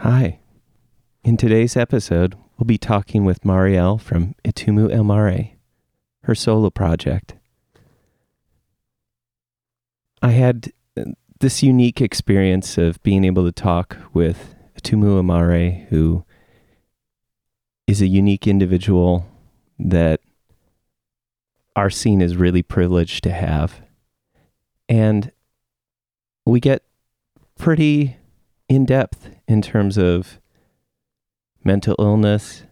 Hi. In today's episode, we'll be talking with Marielle from Itumu El Mare, her solo project. I had uh, this unique experience of being able to talk with Itumu El Mare, who is a unique individual that our scene is really privileged to have. And we get pretty in depth in terms of mental illness,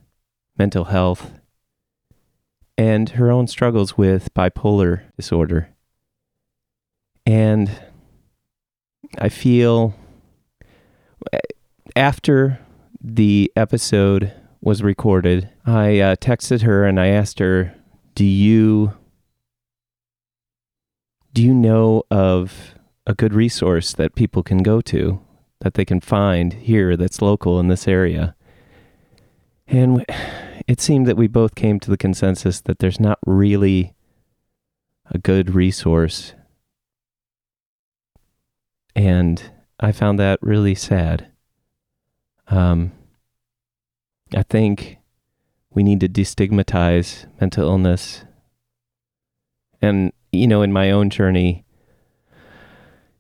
mental health, and her own struggles with bipolar disorder. And I feel after the episode was recorded, I uh, texted her and I asked her, "Do you do you know of a good resource that people can go to that they can find here that's local in this area?" And it seemed that we both came to the consensus that there's not really a good resource. And I found that really sad. Um, I think we need to destigmatize mental illness. And, you know, in my own journey,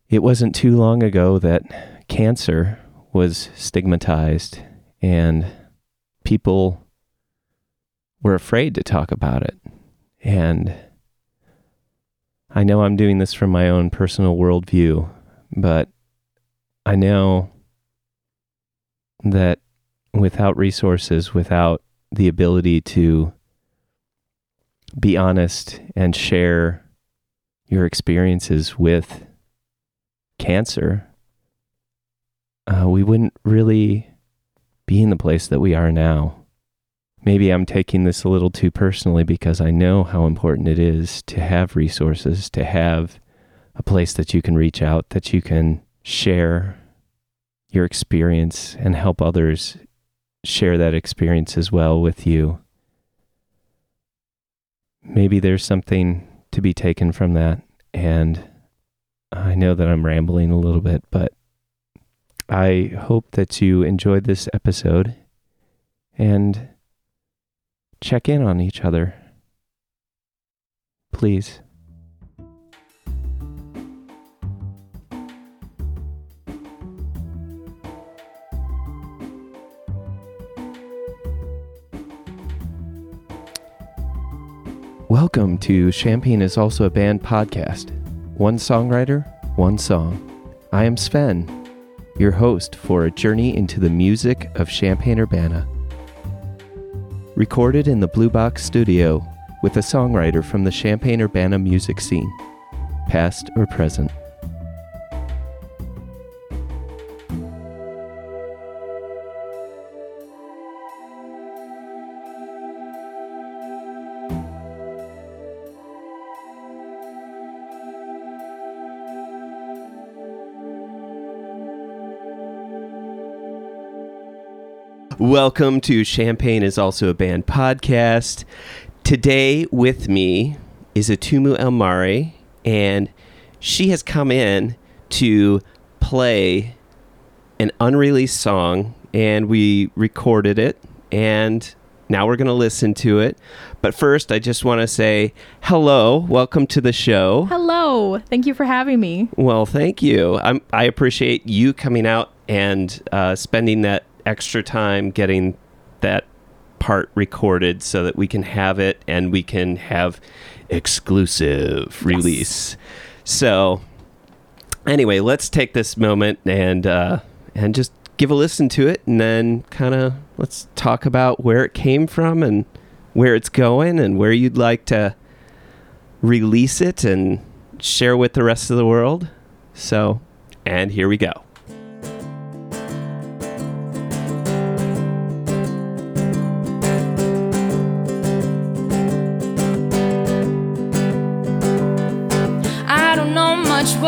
it wasn't too long ago that cancer was stigmatized and people were afraid to talk about it. And I know I'm doing this from my own personal worldview, but I know that without resources, without the ability to be honest and share your experiences with cancer, uh, we wouldn't really be in the place that we are now. Maybe I'm taking this a little too personally because I know how important it is to have resources, to have a place that you can reach out, that you can share your experience and help others share that experience as well with you. Maybe there's something to be taken from that. And I know that I'm rambling a little bit, but I hope that you enjoyed this episode and check in on each other. Please. Welcome to Champagne is Also a Band podcast. One songwriter, one song. I am Sven, your host for a journey into the music of Champaign Urbana. Recorded in the Blue Box studio with a songwriter from the Champaign Urbana music scene, past or present. Welcome to Champagne is Also a Band podcast. Today with me is Atumu El Mare, and she has come in to play an unreleased song, and we recorded it, and now we're going to listen to it. But first, I just want to say hello, welcome to the show. Hello. Thank you for having me. Well, thank you. I'm, I appreciate you coming out and uh, spending that extra time getting that part recorded so that we can have it and we can have exclusive release. So anyway, let's take this moment and uh, and just give a listen to it and then kind of let's talk about where it came from and where it's going and where you'd like to release it and share with the rest of the world. So, and here we go.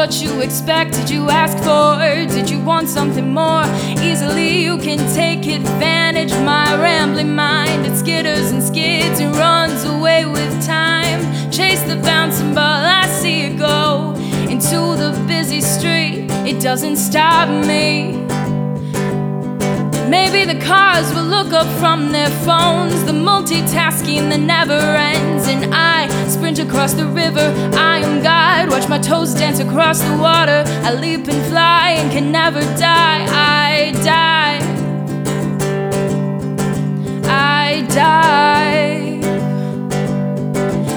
What you expect. Did you ask for? Did you want something more? Easily you can take advantage. Of my rambling mind, it skitters and skids and runs away with time. Chase the bouncing ball, I see it go into the busy street. It doesn't stop me. The cars will look up from their phones, the multitasking that never ends. And I sprint across the river, I am God. Watch my toes dance across the water. I leap and fly and can never die. I die. I die.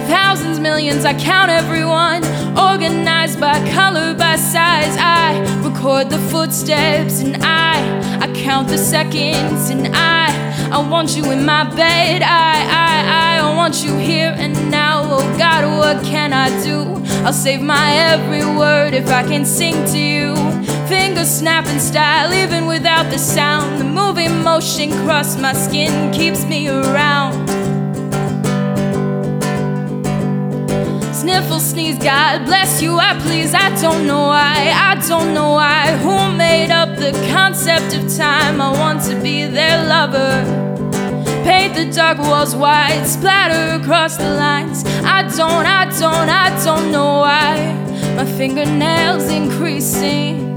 Thousands, millions, I count everyone. Organized by color, by size. I record the footsteps and I, I count the seconds and I, I want you in my bed. I, I, I want you here and now. Oh God, what can I do? I'll save my every word if I can sing to you. Fingers snapping style, even without the sound. The moving motion across my skin keeps me around. Sniffle, sneeze, God bless you, I please. I don't know why, I don't know why. Who made up the concept of time? I want to be their lover. Paint the dark walls white, splatter across the lines. I don't, I don't, I don't know why. My fingernails increasing.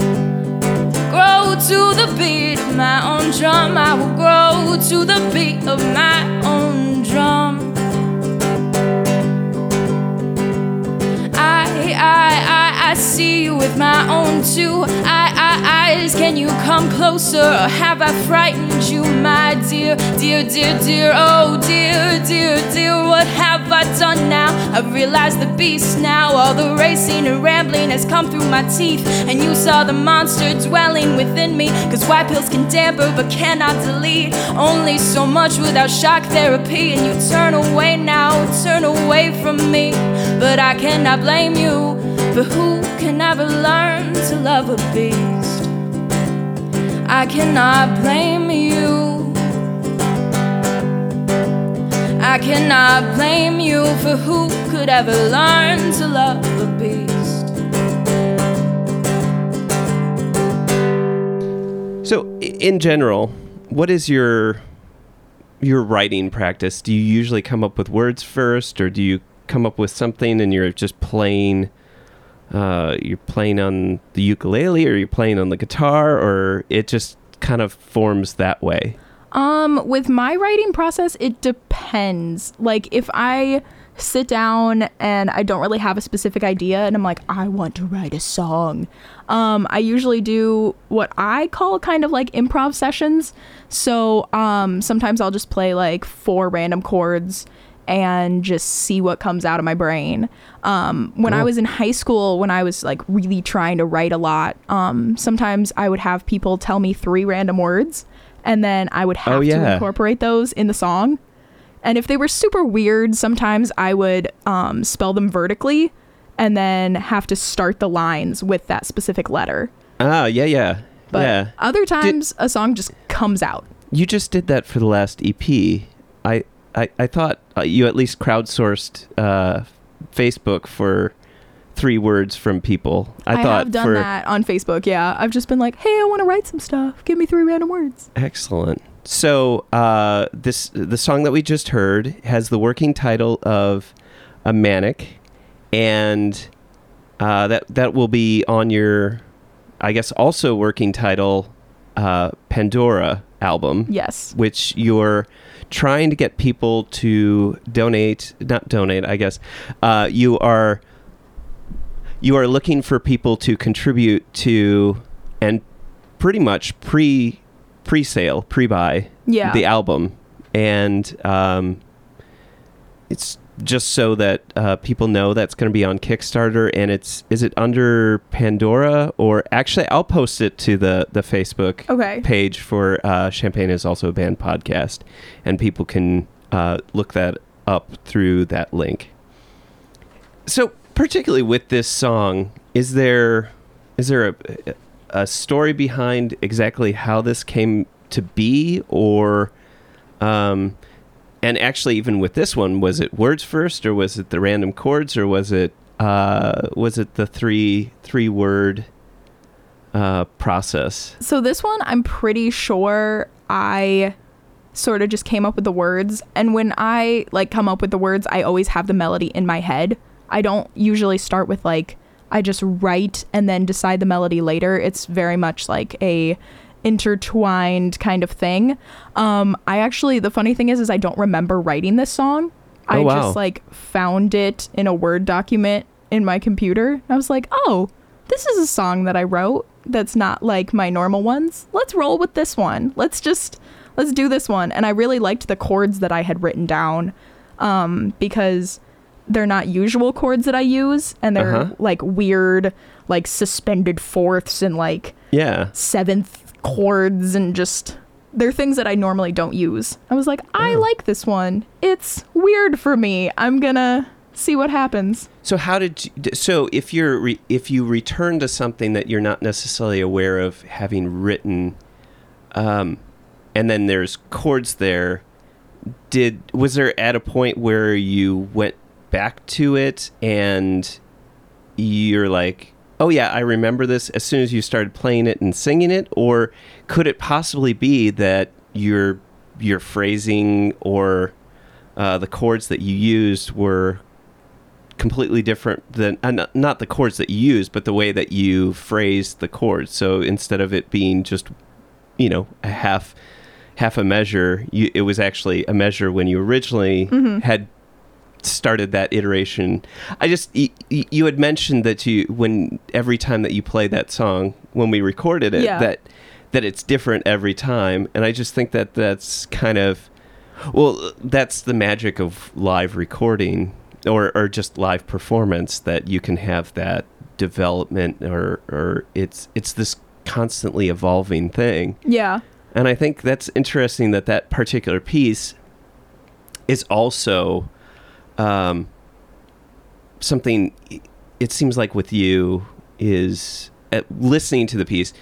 Grow to the beat of my own drum. I will grow to the beat of my own see you with my own two I, I, eyes. Can you come closer? Or have I frightened you, my dear, dear, dear, dear? Oh, dear, dear, dear, what have I done now? I've realized the beast now. All the racing and rambling has come through my teeth. And you saw the monster dwelling within me. Cause white pills can damper but cannot delete. Only so much without shock therapy. And you turn away now, turn away from me. But I cannot blame you. For who can ever learn to love a beast? I cannot blame you. I cannot blame you for who could ever learn to love a beast. So, in general, what is your your writing practice? Do you usually come up with words first, or do you come up with something and you're just playing? Uh, you're playing on the ukulele, or you're playing on the guitar, or it just kind of forms that way. Um, with my writing process, it depends. Like if I sit down and I don't really have a specific idea and I'm like, I want to write a song. Um, I usually do what I call kind of like improv sessions. So um, sometimes I'll just play like four random chords and just see what comes out of my brain. Um, when I was in high school, when I was like really trying to write a lot, um, sometimes I would have people tell me three random words, and then I would have Oh, to incorporate those in the song. And if they were super weird, sometimes I would um, spell them vertically and then have to start the lines with that specific letter. Ah, yeah, yeah, But yeah. other times, a song just comes out. You just did that for the last EP. I I, I thought uh, you at least crowdsourced uh, Facebook for three words from people. I, I, thought have done for that on Facebook. Yeah, I've just been like, "Hey, I want to write some stuff. Give me three random words." excellent. So uh, this the song that we just heard has the working title of a manic, and uh, that that will be on your, I guess, also working title, uh, Pandora album. Yes. which you're trying to get people to donate not donate i guess uh, you are you are looking for people to contribute to and pretty much pre pre-sale pre-buy Yeah. the album and um, it's just so that uh, people know that's going to be on Kickstarter and it's is it under Pandora or actually I'll post it to the the Facebook Okay. page for uh, Champagne is also a band podcast, and people can uh, look that up through that link. So, particularly with this song, is there is there a, a story behind exactly how this came to be, or um, and actually even with this one, was it words first, or was it the random chords, or was it uh, was it the three three word uh, process? So this one, I'm pretty sure I sort of just came up with the words, and when I like come up with the words, I always have the melody in my head. I don't usually start with like I just write and then decide the melody later. It's very much like a intertwined kind of thing. Um, I actually, the funny thing is, is I don't remember writing this song. I Oh, wow. just like found it in a Word document in my computer. I was like, oh, this is a song that I wrote that's not like my normal ones. Let's roll with this one. Let's just let's do this one. And I really liked the chords that I had written down um, because they're not usual chords that I use, and they're Uh-huh. like weird, like suspended fourths and like Yeah. seventh chords and just they're things that I normally don't use. I was like, I Oh. like this one. It's weird for me. I'm gonna see what happens. So how did you, so if you're re, if you return to something that you're not necessarily aware of having written, um, and then there's chords there, did was there at a point where you went back to it and you're like, oh yeah, I remember this as soon as you started playing it and singing it, or could it possibly be that your your phrasing or uh, the chords that you used were completely different than uh, not, the chords that you use, but the way that you phrased the chords. So instead of it being just, you know, a half half a measure, you, it was actually a measure when you originally had started that iteration. I just y- y- you had mentioned that you when every time that you play that song when we recorded it Yeah. that that it's different every time, and I just think that that's kind of well, that's the magic of live recording or, or just live performance that you can have that development or, or it's it's this constantly evolving thing. Yeah. And I think that's interesting that that particular piece is also um, something. It seems like with you is uh, listening to the piece.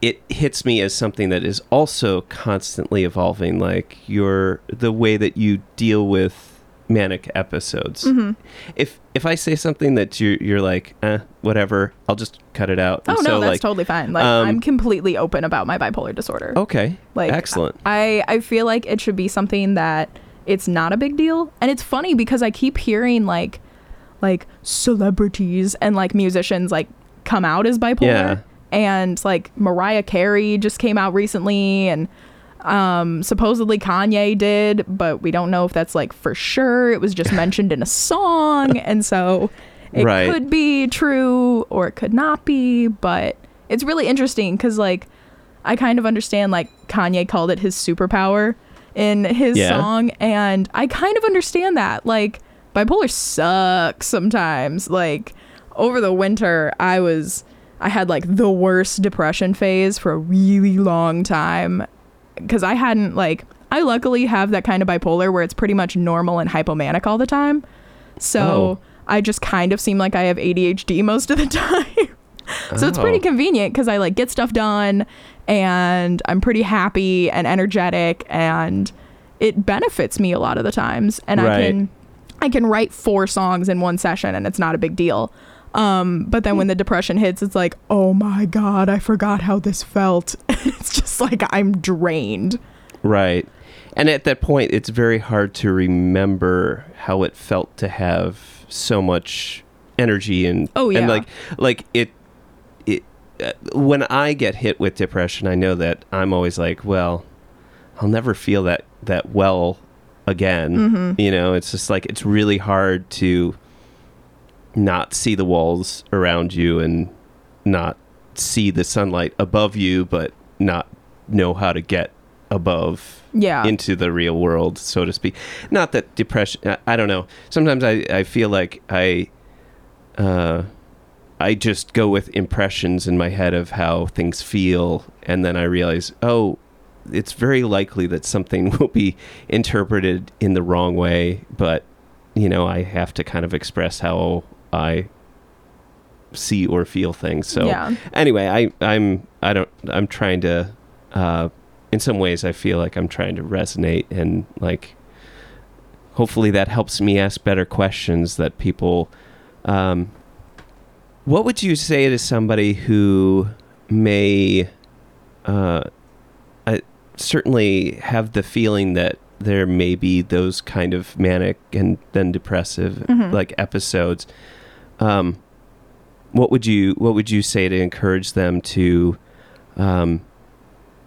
It hits me as something that is also constantly evolving, like your the way that you deal with manic episodes. Mm-hmm. If if I say something that you you're like, eh, whatever, I'll just cut it out. Oh And no, so, that's like, totally fine. Like um, I'm completely open about my bipolar disorder. okay, Like excellent. I I feel like it should be something that it's not a big deal. And it's funny because I keep hearing like like celebrities and like musicians like come out as bipolar. Yeah. And like Mariah Carey just came out recently and um supposedly Kanye did, but we don't know if that's like for sure. It was just mentioned in a song and so it Right. could be true or it could not be, but it's really interesting cuz like I kind of understand like Kanye called it his superpower in his Yeah. song and I kind of understand that. Like bipolar sucks sometimes. Like over the winter I was I had like the worst depression phase for a really long time cuz I hadn't like I luckily have that kind of bipolar where it's pretty much normal and hypomanic all the time. So Oh. I just kind of seem like I have ADHD most of the time. So it's Oh. pretty convenient because I like get stuff done and I'm pretty happy and energetic and it benefits me a lot of the times. And I can I can write four songs in one session and it's not a big deal. Um, but then when the depression hits, it's like, oh my God, I forgot how this felt. it's just like I'm drained. Right. And at that point, it's very hard to remember how it felt to have so much energy and Oh, yeah and like like it when I get hit with depression, I know that I'm always like, well, I'll never feel that that well again. Mm-hmm. You know, it's just like it's really hard to not see the walls around you and not see the sunlight above you, but not know how to get above Yeah. into the real world, so to speak. Not that depression. I, I don't know. Sometimes I, I feel like I, uh, I just go with impressions in my head of how things feel, and then I realize, oh, it's very likely that something will be interpreted in the wrong way, but you know, I have to kind of express how I see or feel things. So yeah. anyway, I I'm I don't I'm trying to uh in some ways I feel like I'm trying to resonate and like hopefully that helps me ask better questions that people um what would you say to somebody who may uh I certainly have the feeling that there may be those kind of manic and then depressive Mhm. like episodes um what would you what would you say to encourage them to um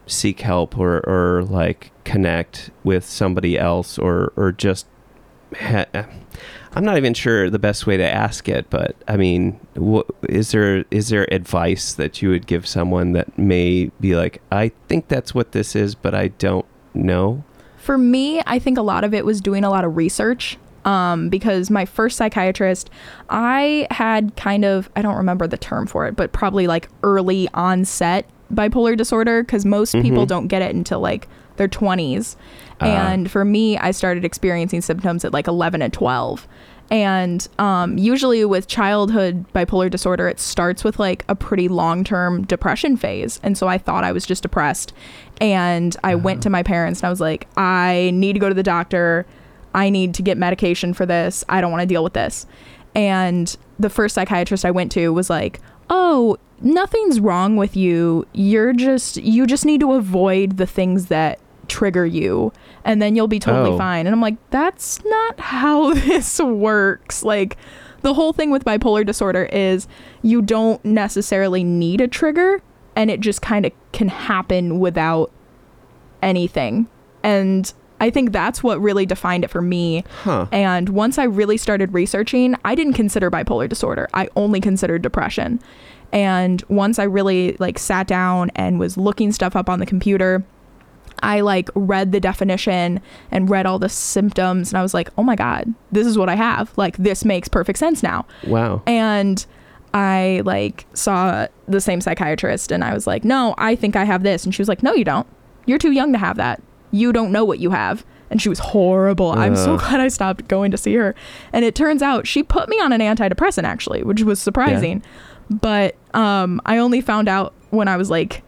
seek help or or like connect with somebody else or or just ha- I'm not even sure the best way to ask it, but I mean, what, is there is there advice that you would give someone that may be like, I think that's what this is, but I don't know? For me, I think a lot of it was doing a lot of research. Um, because my first psychiatrist, I had kind of, I don't remember the term for it, but probably like early onset bipolar disorder because most people Mhm. don't get it until like their 20s. Ah. and for me, I started experiencing symptoms at like 11 and 12. And um, usually with childhood bipolar disorder, it starts with like a pretty long term depression phase. And so I thought I was just depressed. And I went to my parents and I was like, I need to go to the doctor. I need to get medication for this. I don't want to deal with this. And the first psychiatrist I went to was like, "Oh, nothing's wrong with you. You're just you just need to avoid the things that trigger you and then you'll be totally Oh. fine." And I'm like, "That's not how this works." Like the whole thing with bipolar disorder is you don't necessarily need a trigger and it just kind of can happen without anything. And I think that's what really defined it for me. Huh. And once I really started researching, I didn't consider bipolar disorder. I only considered depression. And once I really like sat down and was looking stuff up on the computer, I like read the definition and read all the symptoms and I was like, "Oh my god, this is what I have. Like this makes perfect sense now." Wow. And I like saw the same psychiatrist and I was like, "No, I think I have this." And she was like, "No, you don't. You're too young to have that. You don't know what you have." And she was horrible. I'm so glad I stopped going to see her. And it turns out she put me on an antidepressant actually, which was surprising. But um I only found out when I was like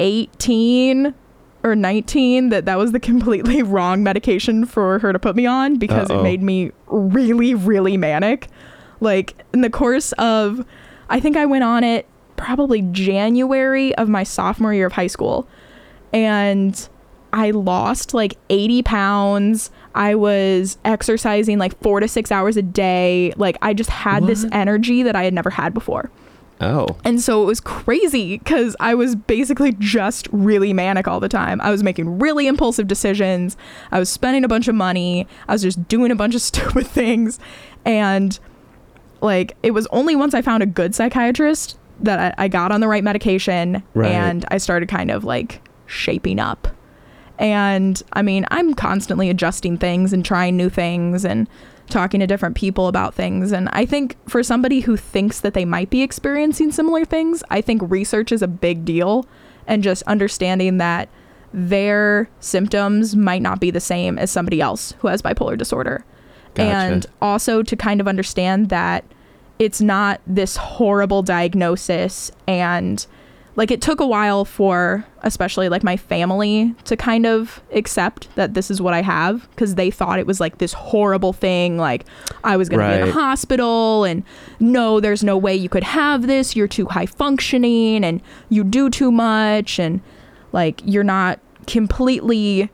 18 or 19 that that was the completely wrong medication for her to put me on because Uh-oh. it made me really really manic. Like in the course of i think i went on it probably january of my sophomore year of high school. And i lost like 80 pounds. I was exercising like four to six hours a day. Like i just had this energy that i had never had before Oh. and so it was crazy because I was basically just really manic all the time. I was making really impulsive decisions. I was spending a bunch of money. I was just doing a bunch of stupid things. And like, it was only once I found a good psychiatrist that I, I got on the right medication Right. and I started kind of like shaping up. And I mean, I'm constantly adjusting things and trying new things and talking to different people about things. And I think for somebody who thinks that they might be experiencing similar things, I think research is a big deal and just understanding that their symptoms might not be the same as somebody else who has bipolar disorder. Gotcha. And also to kind of understand that it's not this horrible diagnosis and like it took a while for especially like my family to kind of accept that this is what I have because they thought it was like this horrible thing like I was going to be in Right. the hospital and no there's no way you could have this you're too high functioning and you do too much and like you're not completely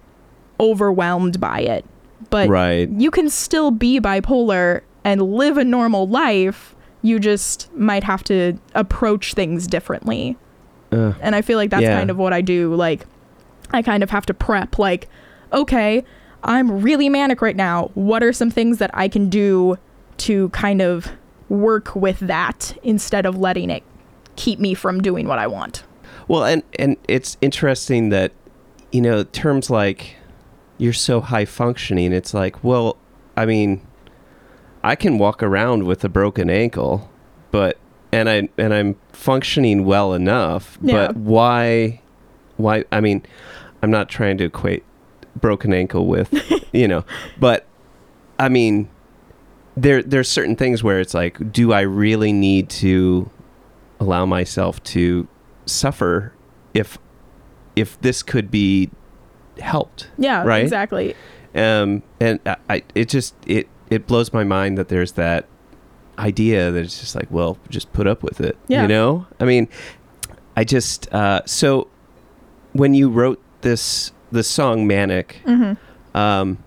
overwhelmed by it but right. you can still be bipolar and live a normal life. You just might have to approach things differently. And I feel like that's Yeah. kind of what I do. Like, I kind of have to prep, like, okay, I'm really manic right now. What are some things that I can do to kind of work with that instead of letting it keep me from doing what I want? Well, and and it's interesting that you know terms like you're so high functioning. It's like, well, I mean, I can walk around with a broken ankle, but and I and I'm functioning well enough. Yeah. But why? Why? I mean, I'm not trying to equate broken ankle with you know, but I mean, there there's certain things where it's like, do I really need to allow myself to suffer if if this could be helped Yeah, Right? exactly. um and I, I it just it it blows my mind that there's that idea that it's just like well just put up with it Yeah. you know i mean i just uh so when you wrote this the song manic hmm um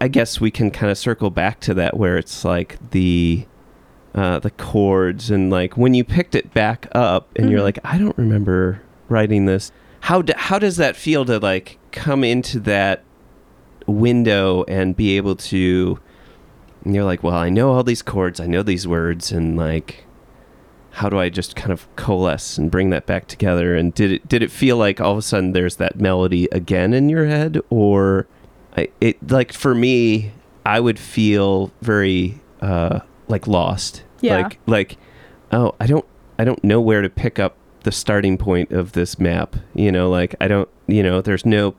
i guess we can kind of circle back to that where it's like the uh the chords and like when you picked it back up and you're Mhm. like i don't remember writing this how d- how does that feel to like come into that window and be able to and you're like well i know all these chords i know these words and like how do i just kind of coalesce and bring that back together? And did it did it feel like all of a sudden there's that melody again in your head? Or I, it like for me i would feel very uh like lost. Yeah. like like oh i don't i don't know where to pick up the starting point of this map you know? Like i don't you know there's no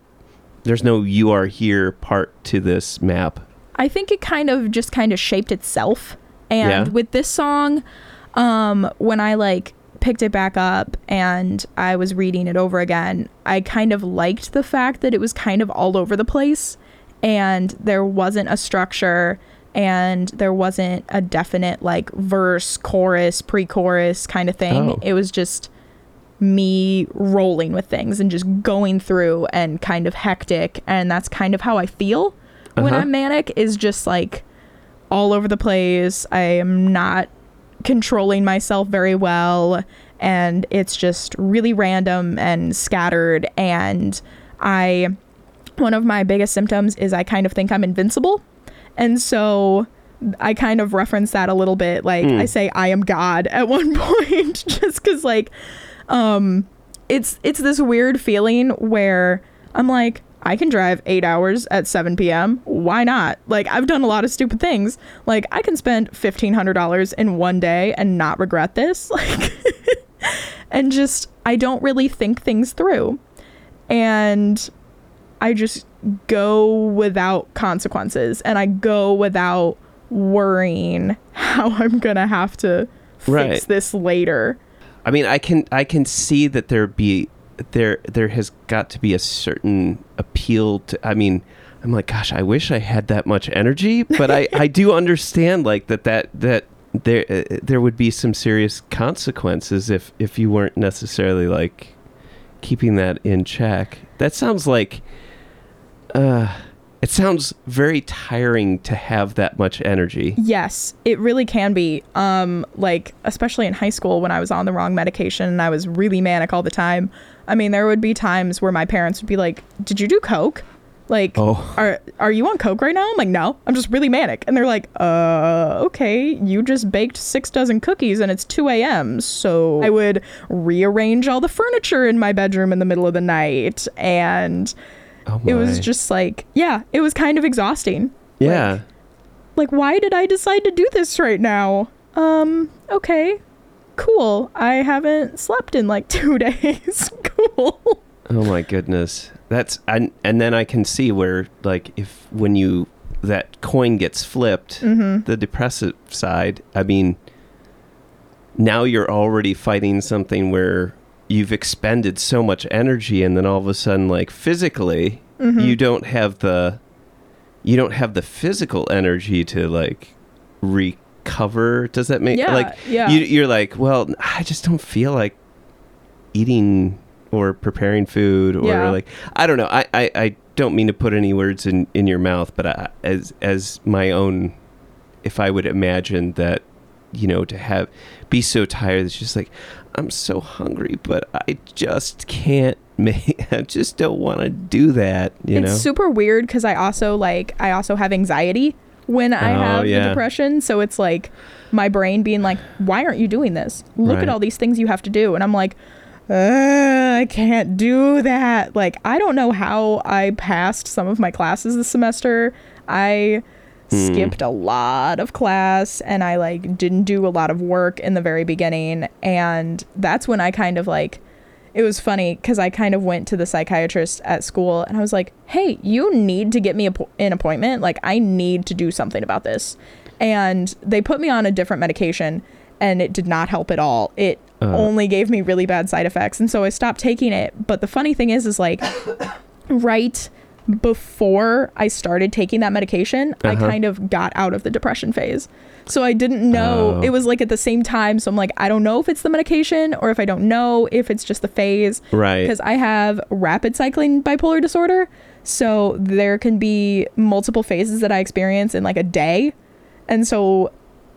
there's no you are here part to this map I think it kind of just kind of shaped itself. And Yeah. with this song, um, when I like picked it back up and I was reading it over again, I kind of liked the fact that it was kind of all over the place and there wasn't a structure and there wasn't a definite like verse, chorus, pre chorus kind of thing. Oh. It was just me rolling with things and just going through and kind of hectic. And that's kind of how I feel when Uh-huh. I'm manic, is just like all over the place. I am not controlling myself very well. And it's just really random and scattered. And I, one of my biggest symptoms is I kind of think I'm invincible. And so I kind of reference that a little bit. Like Mm. I say I am God at one point just cuz like um it's it's this weird feeling where I'm like I can drive 8 hours at 7 p.m. Why not? Like I've done a lot of stupid things. Like I can spend $1500 in one day and not regret this. Like and just I don't really think things through. And I just go without consequences and I go without worrying how I'm going to have to fix Right. this later. I mean, I can I can see that there be there there has got to be a certain appeal to. I mean, I'm like, gosh, I wish I had that much energy, but I I do understand like that that that there uh, there would be some serious consequences if if you weren't necessarily like keeping that in check. That sounds like uh it sounds very tiring to have that much energy. Yes, it really can be. Um, like especially in high school when I was on the wrong medication and I was really manic all the time. I mean, there would be times where my parents would be like, "Did you do coke? Like, Oh. are are you on coke right now?" I'm like, "No, I'm just really manic." And they're like, "Uh, okay, you just baked six dozen cookies and it's 2 a.m. So I would rearrange all the furniture in my bedroom in the middle of the night, and Oh it was just like, yeah, it was kind of exhausting yeah. like why did i decide to do this right now um okay cool i haven't slept in like two days cool Oh my goodness. That's and and then I can see where like if when you that coin gets flipped, Mm-hmm. the depressive side, I mean now you're already fighting something where you've expended so much energy and then all of a sudden like physically Mm-hmm. you don't have the you don't have the physical energy to like recover. Does that make Yeah, like yeah. you you're like, well, I just don't feel like eating or preparing food or Yeah. like I don't know. I, I, I don't mean to put any words in, in your mouth, but I, as as my own if I would imagine that you know to have be so tired it's just like I'm so hungry but I just can't make I just don't want to do that, you it's know. super weird because i also like i also have anxiety when i Oh, have yeah. the depression so it's like my brain being like why aren't you doing this look Right. at all these things you have to do and i'm like I can't do that. Like, I don't know how I passed some of my classes this semester. I Hmm. skipped a lot of class and I like didn't do a lot of work in the very beginning. And that's when I kind of like, it was funny because I kind of went to the psychiatrist at school and I was like, hey, you need to get me a po- an appointment. Like, I need to do something about this. And they put me on a different medication and it did not help at all. It Uh. only gave me really bad side effects. And so I stopped taking it. But the funny thing is, is like, right before I started taking that medication, I Uh-huh. kind of got out of the depression phase. So I didn't know. Oh. It was like at the same time. So I'm like, I don't know if it's the medication or if I don't know if it's just the phase. right. Because I have rapid cycling bipolar disorder. So there can be multiple phases that I experience in like a day. And so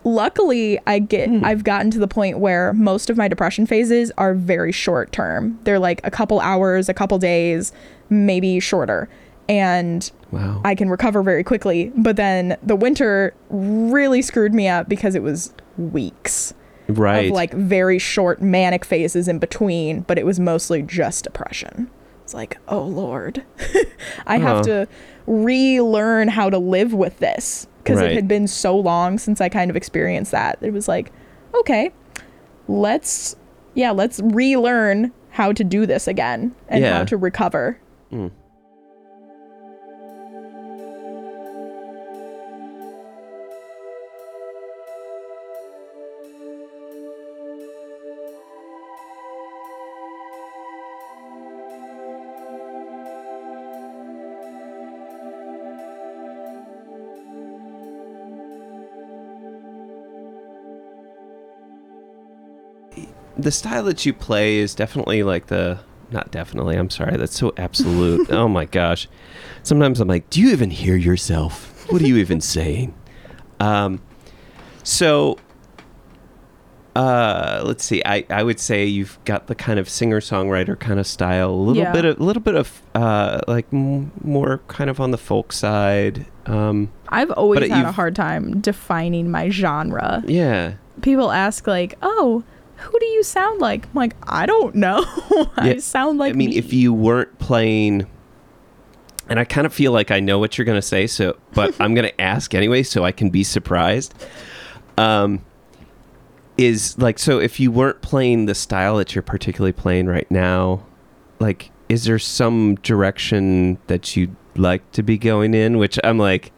luckily I get Hmm. I've gotten to the point where most of my depression phases are very short term. They're like a couple hours, a couple days, maybe shorter. And Wow. I can recover very quickly. But then the winter really screwed me up because it was weeks right. of like very short manic phases in between, but it was mostly just depression. It's like, oh Lord, I have to relearn how to live with this because Right. it had been so long since I kind of experienced that. It was like, okay, let's, yeah, let's relearn how to do this again and Yeah. how to recover. Mm. The style that you play is definitely like the not definitely i'm sorry that's so absolute. Oh my gosh. Sometimes i'm like do you even hear yourself? What are you even saying? Um so uh let's see i i would say you've got the kind of singer songwriter kind of style a little Yeah. bit of a little bit of uh like m- more kind of on the folk side um I've always had a hard time defining my genre. yeah. People ask like, "Oh, who do you sound like?" I'm like, "I don't know. I Yeah, sound like I mean, me." if you weren't playing, and I kind of feel like I know what you're going to say, so but I'm going to ask anyway, so I can be surprised. Um, is like so if you weren't playing the style that you're particularly playing right now, like is there some direction that you'd like to be going in? Which I'm like,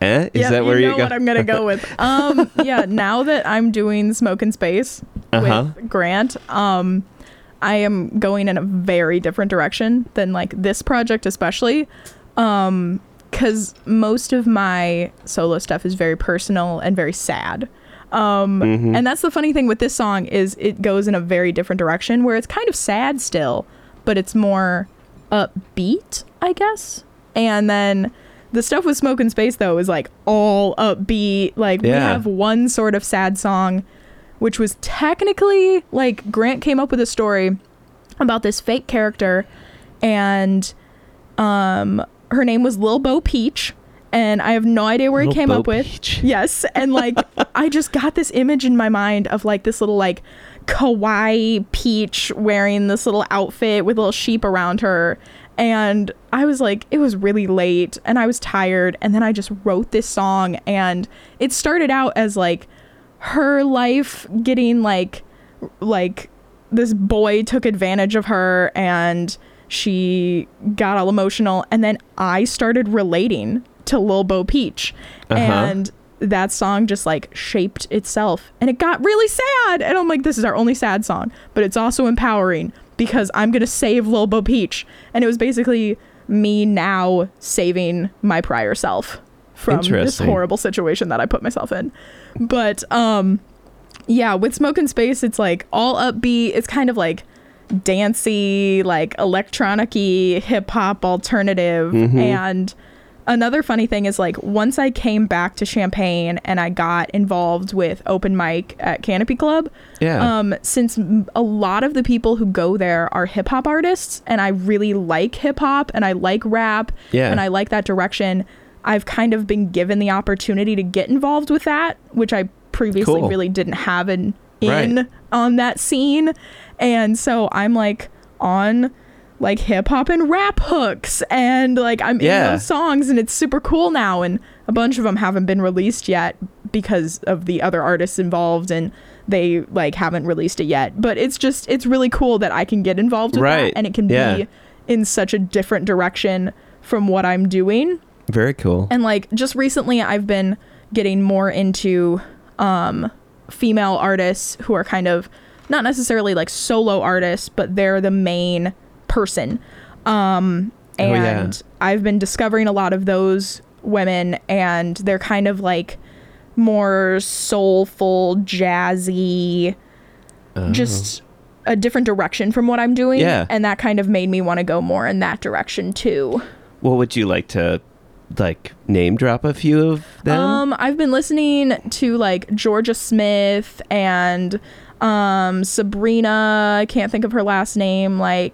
eh, is that where you know go? what I'm gonna go with? Um, yeah. Now that I'm doing Smoke and Space Uh-huh. with Grant, um, I am going in a very different direction than like this project, especially, um, because most of my solo stuff is very personal and very sad. Um, Mhm. and that's the funny thing with this song is it goes in a very different direction where it's kind of sad still, but it's more upbeat, I guess. And then the stuff with Smoke and Space though is like all upbeat. Like we have one sort of sad song, which was technically like Grant came up with a story about this fake character, and um, her name was Lil Bo Peach, and I have no idea where he came Bo up with. Peach. Yes, and like I just got this image in my mind of like this little like kawaii peach wearing this little outfit with little sheep around her. And I was like, it was really late and I was tired. And then I just wrote this song. And it started out as like her life getting like, like this boy took advantage of her and she got all emotional. And then I started relating to Lil Bo Peach. Uh-huh. And that song just like shaped itself and it got really sad and i'm like this is our only sad song but it's also empowering because i'm gonna save lil bo peach and it was basically me now saving my prior self from this horrible situation that i put myself in but um yeah with smoke and space it's like all upbeat it's kind of like dancey like electronic-y hip-hop alternative Mhm. and another funny thing is like once I came back to Champaign and I got involved with open mic at Canopy Club, Yeah. um, since a lot of the people who go there are hip hop artists, and I really like hip hop and I like rap Yeah. and I like that direction, I've kind of been given the opportunity to get involved with that, which I previously Cool. really didn't have an in Right. on that scene. And so I'm like on like hip hop and rap hooks and like I'm Yeah. in those songs and it's super cool now and a bunch of them haven't been released yet because of the other artists involved and they like haven't released it yet but it's just it's really cool that I can get involved with Right. that and it can Yeah. be in such a different direction from what I'm doing Very cool. and like just recently I've been getting more into um female artists who are kind of not necessarily like solo artists, but they're the main person. Um Oh, yeah. and I've been discovering a lot of those women and they're kind of like more soulful, jazzy, Oh. just a different direction from what I'm doing. Yeah. And that kind of made me want to go more in that direction too. What would you like to like name drop a few of them? Um, I've been listening to like Jorja Smith and um Sabrina. I can't think of her last name. Like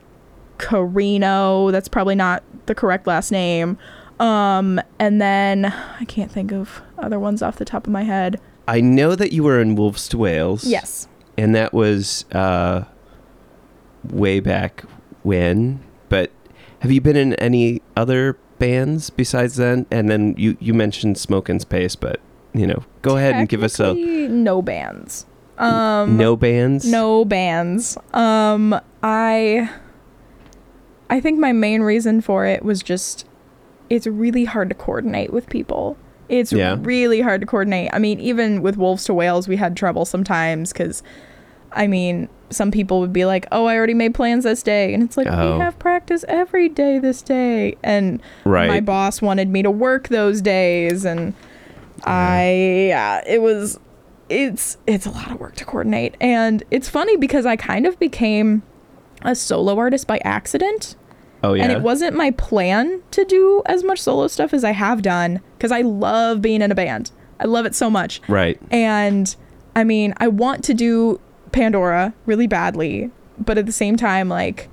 Carino. That's probably not the correct last name. Um, and then I can't think of other ones off the top of my head. I know that you were in Wolves to Wales. Yes. and that was uh, way back when. But have you been in any other bands besides then? And then you you mentioned Smoke and Space, but you know, go ahead and give us a no bands. Um, no bands. no bands. Um, I I think my main reason for it was just it's really hard to coordinate with people. It's Yeah. really hard to coordinate. I mean, even with Wolves to Whales, we had trouble sometimes because, I mean, some people would be like, "Oh, I already made plans this day," and it's like Oh. we have practice every day this day, and Right. my boss wanted me to work those days, and I yeah, it was it's it's a lot of work to coordinate, and it's funny because I kind of became a solo artist by accident. Oh yeah. And it wasn't my plan to do as much solo stuff as I have done because I love being in a band. I love it so much. right. And I mean, I want to do Pandora really badly, but at the same time, like,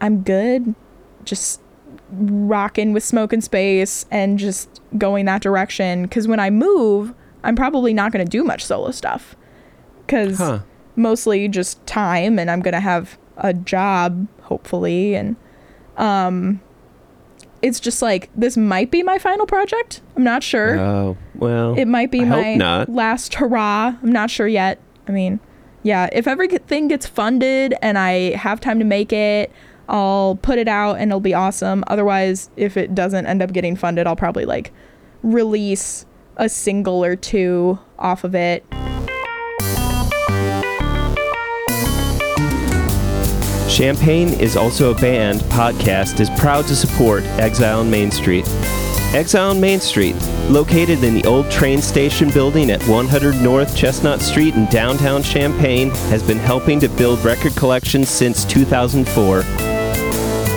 I'm good just rocking with smoke and space and just going that direction. Because when I move, I'm probably not going to do much solo stuff. Because Huh. mostly just time, and I'm going to have a job, hopefully. And um, it's just like, this might be my final project. I'm not sure. Oh well. It might be I my not. last hurrah. I'm not sure yet. I mean, yeah, if everything gets funded and I have time to make it, I'll put it out and it'll be awesome. Otherwise, if it doesn't end up getting funded, I'll probably like release a single or two off of it. Champaign is also a band podcast is proud to support Exile on Main Street. Exile on Main Street, located in the old train station building at 100 North Chestnut Street in downtown Champaign, has been helping to build record collections since 2004.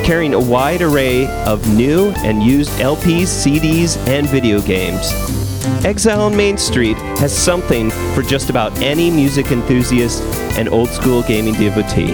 Carrying a wide array of new and used LPs, CDs, and video games. Exile on Main Street has something for just about any music enthusiast and old school gaming devotee.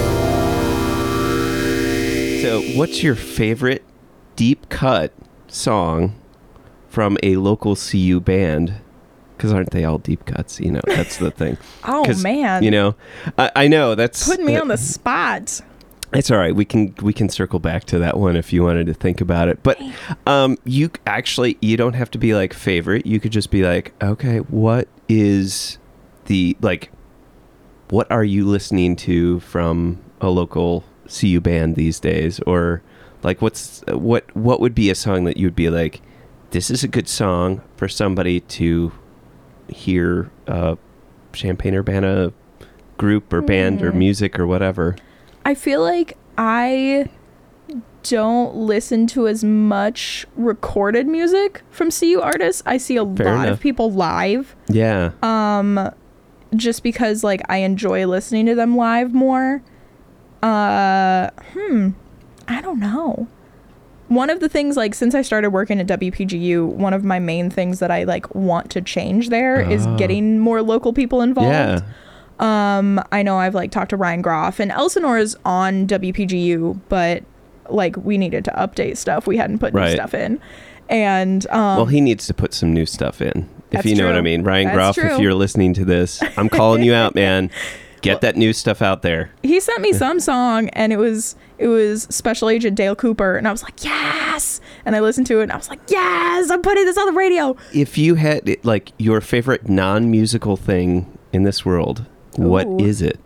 So, what's your favorite deep cut song from a local CU band? Because aren't they all deep cuts? You know, that's the thing. oh man, You know, I, I know that's putting me on the spot. It's all right. We can we can circle back to that one if you wanted to think about it. But um, you actually you don't have to be like favorite. You could just be like, okay, what is the like? What are you listening to from a local CU band these days, or like what's what what would be a song that you'd be like, this is a good song for somebody to hear uh, Champaign Urbana group or band or Hmm. music or whatever. I feel like I don't listen to as much recorded music from CU artists. I see a Fair lot enough. of people live. Yeah. Um just because like I enjoy listening to them live more. Uh hmm. I don't know. One of the things like since I started working at WPGU, one of my main things that I like want to change there is Ah. getting more local people involved. Yeah. Um, I know I've like talked to Ryan Groff and Elsinore is on WPGU, but like we needed to update stuff. We hadn't put Right. new stuff in. And um well, he needs to put some new stuff in. If That's you know what I true. mean. Ryan That's Groff, if true. you're listening to this, I'm calling you out, man. Get that new stuff out there. he sent me some song and it was it was Special Agent Dale Cooper and I was like, "Yes!" And I listened to it and I was like, "Yes, I'm putting this on the radio." If you had like your favorite non-musical thing in this world, what Ooh. is it?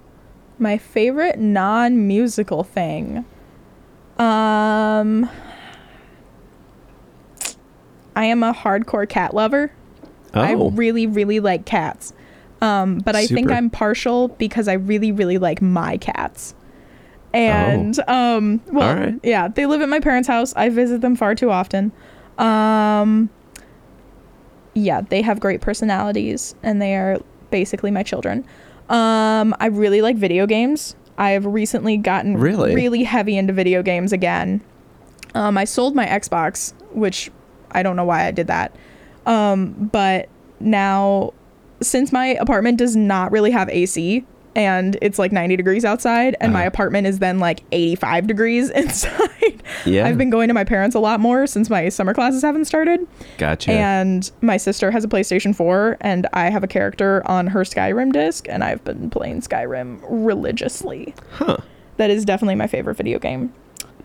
My favorite non-musical thing. Um I am a hardcore cat lover. Oh. I really, really like cats. Um, but I think I'm partial because I really, really like my cats. And um, well, Oh. Right. yeah, they live at my parents' house. I visit them far too often. Um, yeah, they have great personalities, and they are basically my children. Um, I really like video games. I have recently gotten Really? really heavy into video games again. Um, I sold my Xbox, which I don't know why I did that. Um, but now, since my apartment does not really have AC and it's like 90 degrees outside, and my Uh-huh. apartment is then like 85 degrees inside, yeah. I've been going to my parents a lot more since my summer classes haven't started. gotcha. And my sister has a PlayStation 4, and I have a character on her Skyrim disc, and I've been playing Skyrim religiously. huh. That is definitely my favorite video game.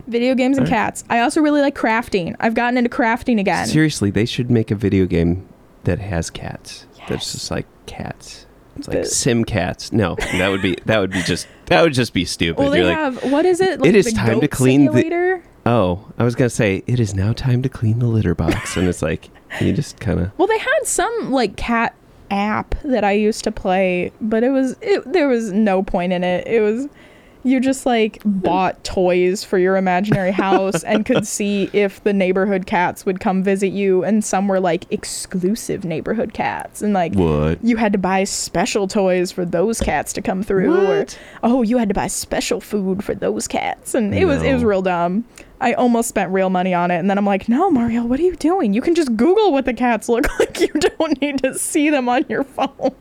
Video games and Alright. cats. I also really like crafting. I've gotten into crafting again. Seriously, they should make a video game that has cats. That's just like cats. It's like The- sim cats. No, that would be that would be just that would just be stupid. well, You're like, have what is it? It is the time to clean the- simulator? oh, I was gonna say it is now time to clean the litter box, and it's like you just kind of Well, they had some like cat app that I used to play, but it was it, there was no point in it. It was you just like bought toys for your imaginary house and could see if the neighborhood cats would come visit you and some were like exclusive neighborhood cats and like would. you had to buy special toys for those cats to come through or What? oh you had to buy special food for those cats and it was it was real dumb i almost spent real money on it and then i'm like no mario what are you doing you can just google what the cats look like you don't need to see them on your phone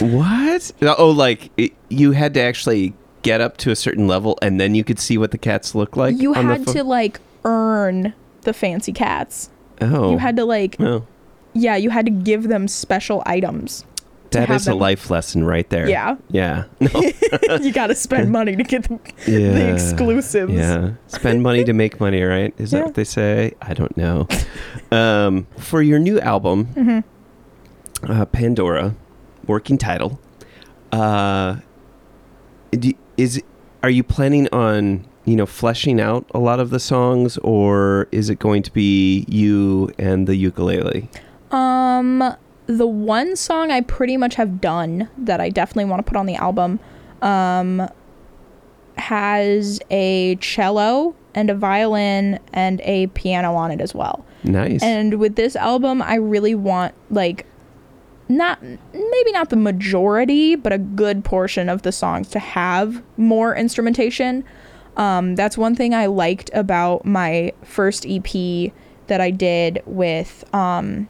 What? Oh, like it, you had to actually get up to a certain level, and then you could see what the cats look like. you had to like earn the fancy cats Oh, you had to like Oh, yeah you had to give them special items to that have a life lesson right there. yeah Yeah. No. you gotta spend money to get the, Yeah. the exclusives Yeah. Spend money to make money, right? Is that what they say? I don't know. um, for your new album, Mm-hmm. uh, Pandora, working title, uh, do, is are you planning on you know fleshing out a lot of the songs, or is it going to be you and the ukulele? Um, the one song I pretty much have done that I definitely want to put on the album, um, has a cello and a violin and a piano on it as well. Nice. And with this album, I really want like not maybe not the majority, but a good portion of the songs to have more instrumentation. Um, that's one thing I liked about my first EP that I did with um,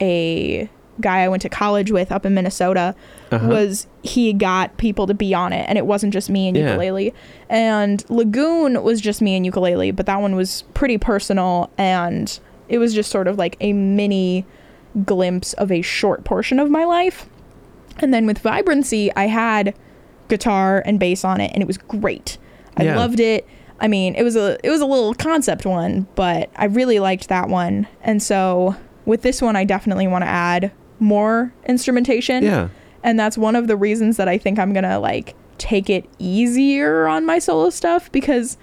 a guy I went to college with up in Minnesota Uh-huh. was he got people to be on it and it wasn't just me and Yeah. ukulele. And Lagoon was just me and ukulele, but that one was pretty personal and it was just sort of like a mini glimpse of a short portion of my life. And then with Vibrancy, I had guitar and bass on it and it was great. I Yeah. loved it. I mean, it was a it was a little concept one, but I really liked that one. And so with this one I definitely want to add more instrumentation. yeah. And that's one of the reasons that I think I'm going to like take it easier on my solo stuff because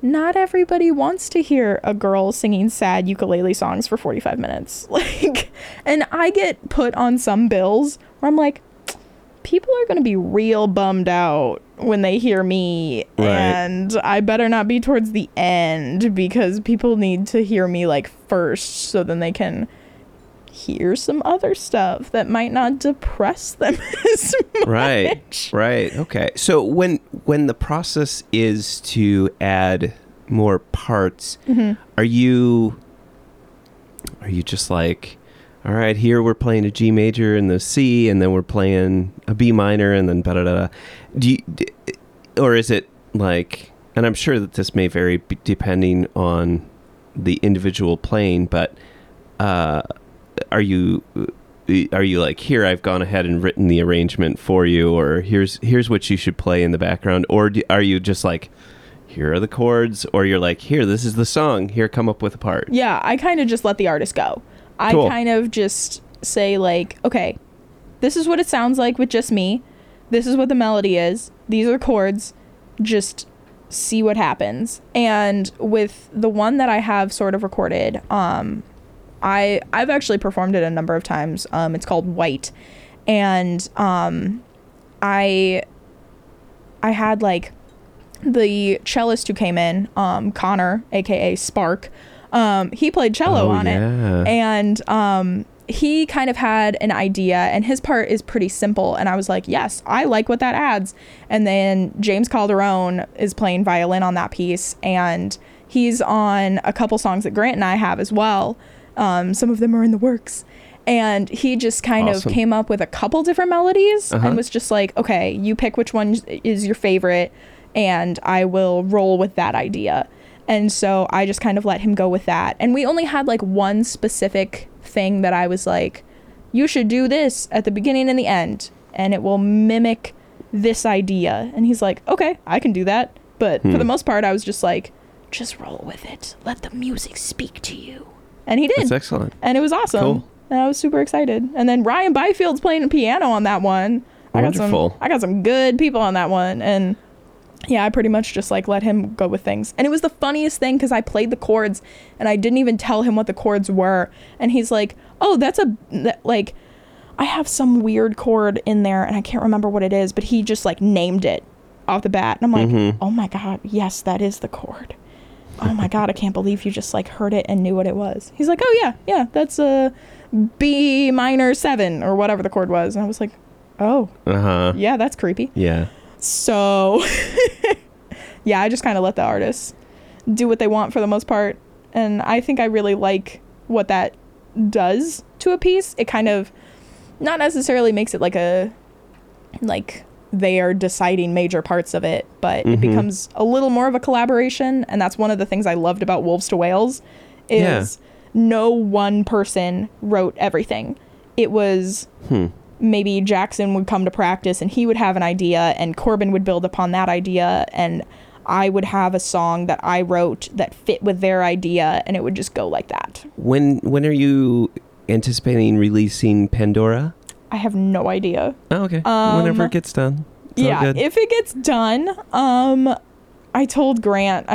not everybody wants to hear a girl singing sad ukulele songs for 45 minutes. Like and I get put on some bills where I'm like people are going to be real bummed out when they hear me Right. and I better not be towards the end because people need to hear me like first so then they can hear some other stuff that might not depress them as much. right right okay so when when the process is to add more parts Mm-hmm. are you are you just like all right here we're playing a g major and the c and then we're playing a b minor and then da da da do you or is it like and i'm sure that this may vary depending on the individual playing but uh are you are you like here i've gone ahead and written the arrangement for you or here's here's what you should play in the background or do, are you just like here are the chords or you're like here this is the song here come up with a part Yeah, I kind of just let the artist go. I Cool. kind of just say like, okay, this is what it sounds like with just me. This is what the melody is. These are chords. Just see what happens. And with the one that I have sort of recorded, um I I've actually performed it a number of times. Um, it's called White, and um, I I had like the cellist who came in, um, Connor, aka Spark. Um, he played cello Oh, on yeah. it, and um, he kind of had an idea, and his part is pretty simple. And I was like, yes, I like what that adds. And then James Calderon is playing violin on that piece, and he's on a couple songs that Grant and I have as well. Um, some of them are in the works. And he just kind Awesome. of came up with a couple different melodies Uh-huh. and was just like, okay, you pick which one is your favorite, and I will roll with that idea. And so I just kind of let him go with that. And we only had like one specific thing that I was like, you should do this at the beginning and the end, and it will mimic this idea. And he's like, okay, I can do that. But for Hmm. the most part, I was just like, just roll with it. Let the music speak to you. And he did That's excellent. and it was awesome. Cool. And I was super excited. And then Ryan Byfield's playing piano on that one. I got Wonderful. some I got some good people on that one and yeah, I pretty much just like let him go with things. And it was the funniest thing cuz I played the chords and I didn't even tell him what the chords were and he's like, "Oh, that's a that, like I have some weird chord in there and I can't remember what it is, but he just like named it off the bat." And I'm like, Mhm. "Oh my god, yes, that is the chord." Oh my god, I can't believe you just like heard it and knew what it was. He's like, oh yeah, yeah, that's a B minor seven or whatever the chord was. And I was like, oh Uh huh. yeah, that's creepy. Yeah. So yeah, I just kind of let the artists do what they want for the most part, and I think I really like what that does to a piece. It kind of not necessarily makes it like a like they are deciding major parts of it, but it Mhm. becomes a little more of a collaboration, and that's one of the things I loved about Wolves to Whales is no one person wrote everything. It was Hmm. maybe Jackson would come to practice and he would have an idea and Corbin would build upon that idea and I would have a song that I wrote that fit with their idea and it would just go like that. When when are you anticipating releasing Pandora? I have no idea. Oh, okay. Um, Whenever it gets done. It's yeah, if it gets done, um I told Grant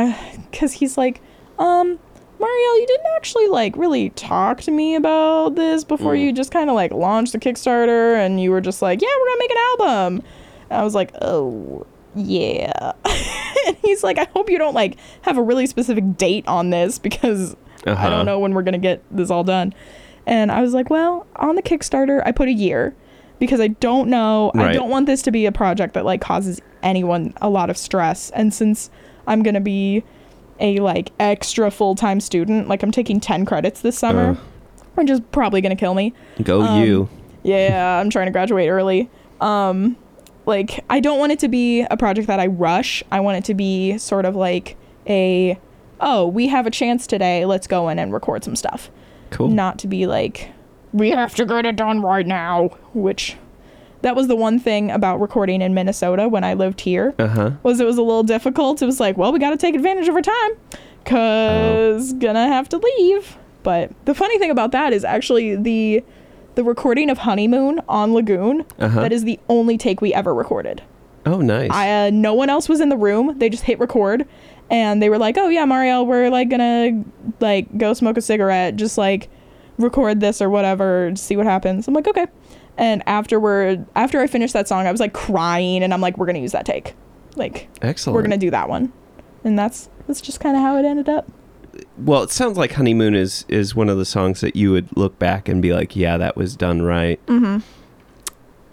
cuz he's like, um Marielle, you didn't actually like really talk to me about this before Mm. you just kind of like launched the Kickstarter and you were just like, yeah, we're going to make an album. And I was like, "Oh, yeah." and he's like, "I hope you don't like have a really specific date on this because I Uh-huh. don't know when we're going to get this all done." And I was like, "Well, on the Kickstarter, I put a year because I don't know. I don't want this to be a project that like causes anyone a lot of stress. And since I'm going to be a like extra full-time student, like I'm taking 10 credits this summer, Uh. which is probably going to kill me. Go um, you. Yeah, I'm trying to graduate early. Um like I don't want it to be a project that I rush. I want it to be sort of like a oh, we have a chance today, let's go in and record some stuff. Cool. Not to be like we have to get it done right now, which that was the one thing about recording in Minnesota when I lived here Uh huh. was it was a little difficult. It was like, well, we got to take advantage of our time cuz gonna have to leave. But the funny thing about that is actually the the recording of Honeymoon on Lagoon. Uh-huh. That is the only take we ever recorded. Oh, nice. I uh, no one else was in the room. They just hit record and they were like, "Oh yeah, Marielle, we're like to like go smoke a cigarette, just like record this or whatever, see what happens." I'm like, "Okay." And afterward, after I finished that song, I was like crying and I'm like, "We're to use that take." Like Excellent. we're gonna do that one and that's that's just kind of how it ended up well, it sounds like Honeymoon is is one of the songs that you would look back and be like, yeah, that was done right. mm-hmm.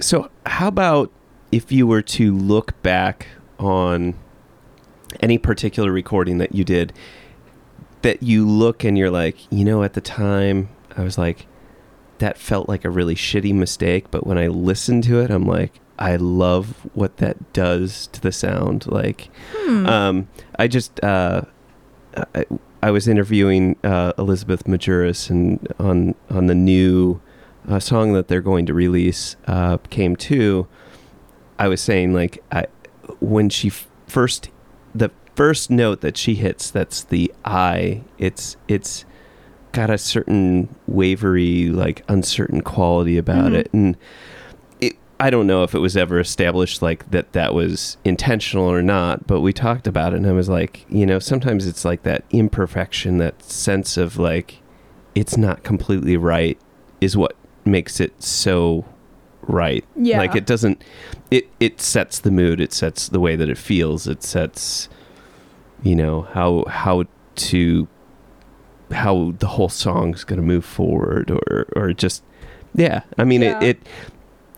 So, how about if you were to look back on any particular recording that you did that you look and you're like, you know, at the time, I was like, that felt like a really shitty mistake. But when I listen to it, I'm like, I love what that does to the sound. Like, Hmm. um, I just, uh, I, I was interviewing uh, Elizabeth Majuris and on on the new uh, song that they're going to release, uh, came to. I was saying like I, when she f- first the first note that she hits that's the I it's it's got a certain wavery like uncertain quality about Mhm. it and it I don't know if it was ever established like that that was intentional or not but we talked about it and I was like you know sometimes it's like that imperfection that sense of like it's not completely right is what makes it so right. Yeah. Like it doesn't it it sets the mood, it sets the way that it feels, it sets you know how how to how the whole song's going to move forward or or just yeah. I mean Yeah. it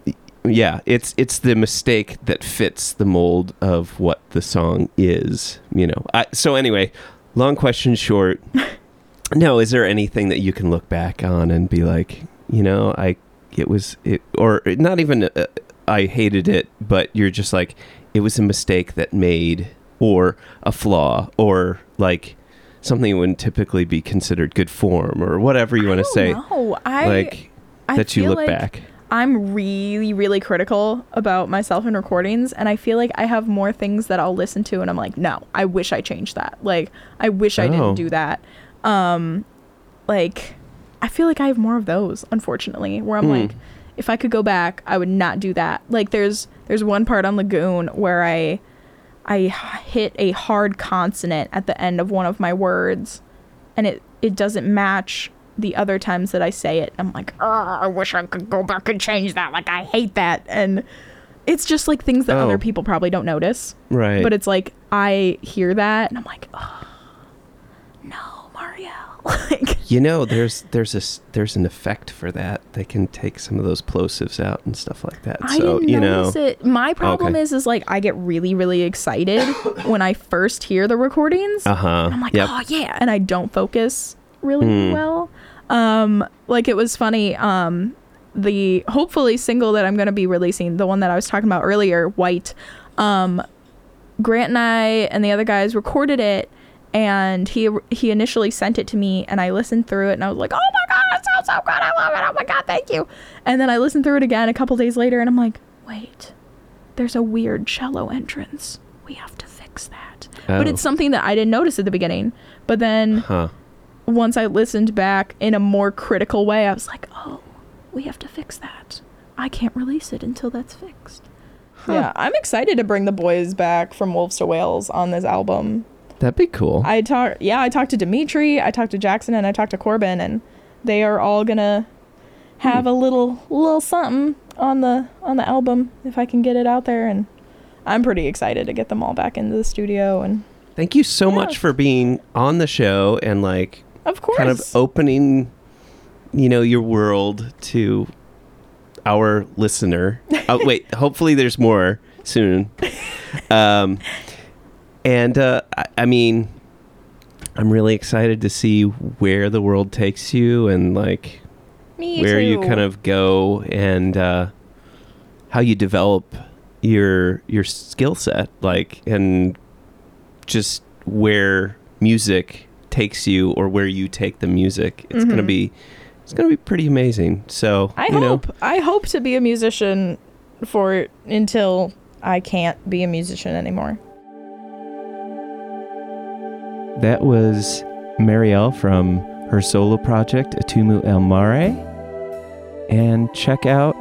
it yeah, it's it's the mistake that fits the mold of what the song is, you know. I, so anyway, long question short. no, is there anything that you can look back on and be like, you know, I it was it or not even uh, I hated it, but you're just like it was a mistake that made or a flaw or like something that wouldn't typically be considered good form or whatever you want to say. No, I like I that you look like back. I'm really, really critical about myself in recordings, and I feel like I have more things that I'll listen to, and I'm like, no, I wish I changed that. Like, I wish I Oh. didn't do that. Um, like, I feel like I have more of those, unfortunately, where I'm Hmm. like, if I could go back, I would not do that. Like, there's there's one part on Lagoon where I I hit a hard consonant at the end of one of my words, and it it doesn't match the other times that I say it. I'm like, oh, I wish I could go back and change that. Like, I hate that. And it's just like things that Oh. other people probably don't notice. Right. But it's like, I hear that and I'm like, oh. like, You know, there's there's a there's an effect for that. They can take some of those plosives out and stuff like that. I so didn't you know, it. My problem Okay. is, is like, I get really, really excited when I first hear the recordings. uh huh. I'm like, yep. oh yeah, and I don't focus really Hmm. well. Um, like it was funny. Um, the hopefully single that I'm gonna be releasing, the one that I was talking about earlier, White. Um, Grant and I and the other guys recorded it, and he he initially sent it to me, and I listened through it, and I was like, oh my god, it sounds so good, I love it, oh my god, thank you. And then I listened through it again a couple days later, and I'm like, wait, there's a weird cello entrance. We have to fix that. But Oh. it's something that I didn't notice at the beginning. But then Huh. once I listened back in a more critical way, I was like, oh, we have to fix that. I can't release it until that's fixed. Yeah, I'm excited to bring the boys back from Wolves to Whales on this album. That'd be cool. I talked, yeah, I talked to Dimitri, I talked to Jackson, and I talked to Corbin, and they are all gonna have a little little something on the on the album if I can get it out there, and I'm pretty excited to get them all back into the studio, and Thank you so Yeah. much for being on the show and like of course, kind of opening, you know, your world to our listener. oh, wait, hopefully there's more soon. Um, and uh, I, I mean, I'm really excited to see where the world takes you and like Me where you kind of go and uh, how you develop your your skill set, like and just where music takes you or where you take the music. It's gonna Mhm. be it's gonna be pretty amazing. So I you know, hope I hope to be a musician for until I can't be a musician anymore. That was Marielle from her solo project Atumu El Mare, and check out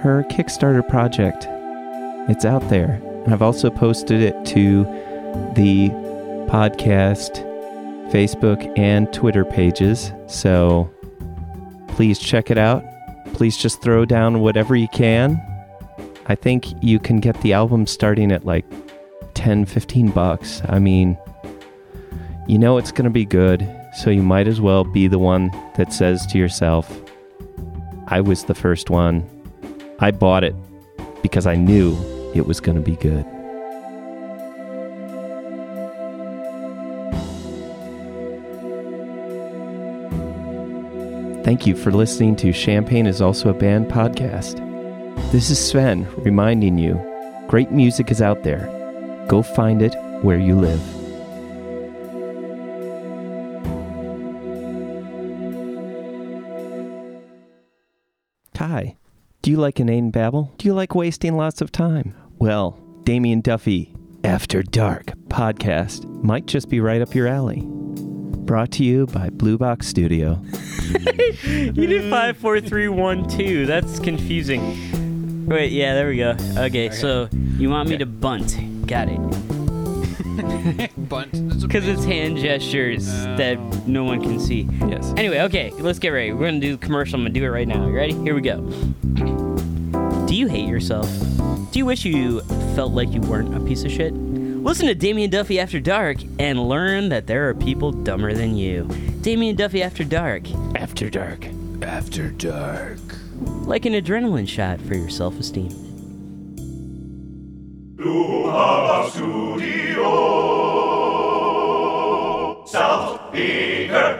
her Kickstarter project. It's out there. And I've also posted it to the podcast, Facebook, and Twitter pages. So please check it out. Please just throw down whatever you can. I think you can get the album starting at like 10, 15 bucks. I mean, you know it's going to be good, so you might as well be the one that says to yourself, I was the first one. I bought it because I knew it was going to be good. Thank you for listening to Champaign is Also a Band podcast. This is Sven reminding you great music is out there. Go find it where you live. Do you like inane babble? Do you like wasting lots of time? Well, Damien Duffy, After Dark podcast might just be right up your alley. Brought to you by Blue Box Studio. You did five, four, three, one, two. That's confusing. Wait, yeah, there we go. Okay, so you want me to bunt? Got it. Bunt. Because it's hand gestures Oh. that no one can see. Yes. Anyway, okay, let's get ready. We're gonna do the commercial. I'm gonna do it right now. You ready? Here we go. Do you hate yourself? Do you wish you felt like you weren't a piece of shit? Listen to Damien Duffy After Dark and learn that there are people dumber than you. Damien Duffy After Dark. After dark. After dark. Like an adrenaline shot for your self esteem. Studio South Beaker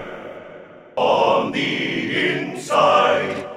on the inside.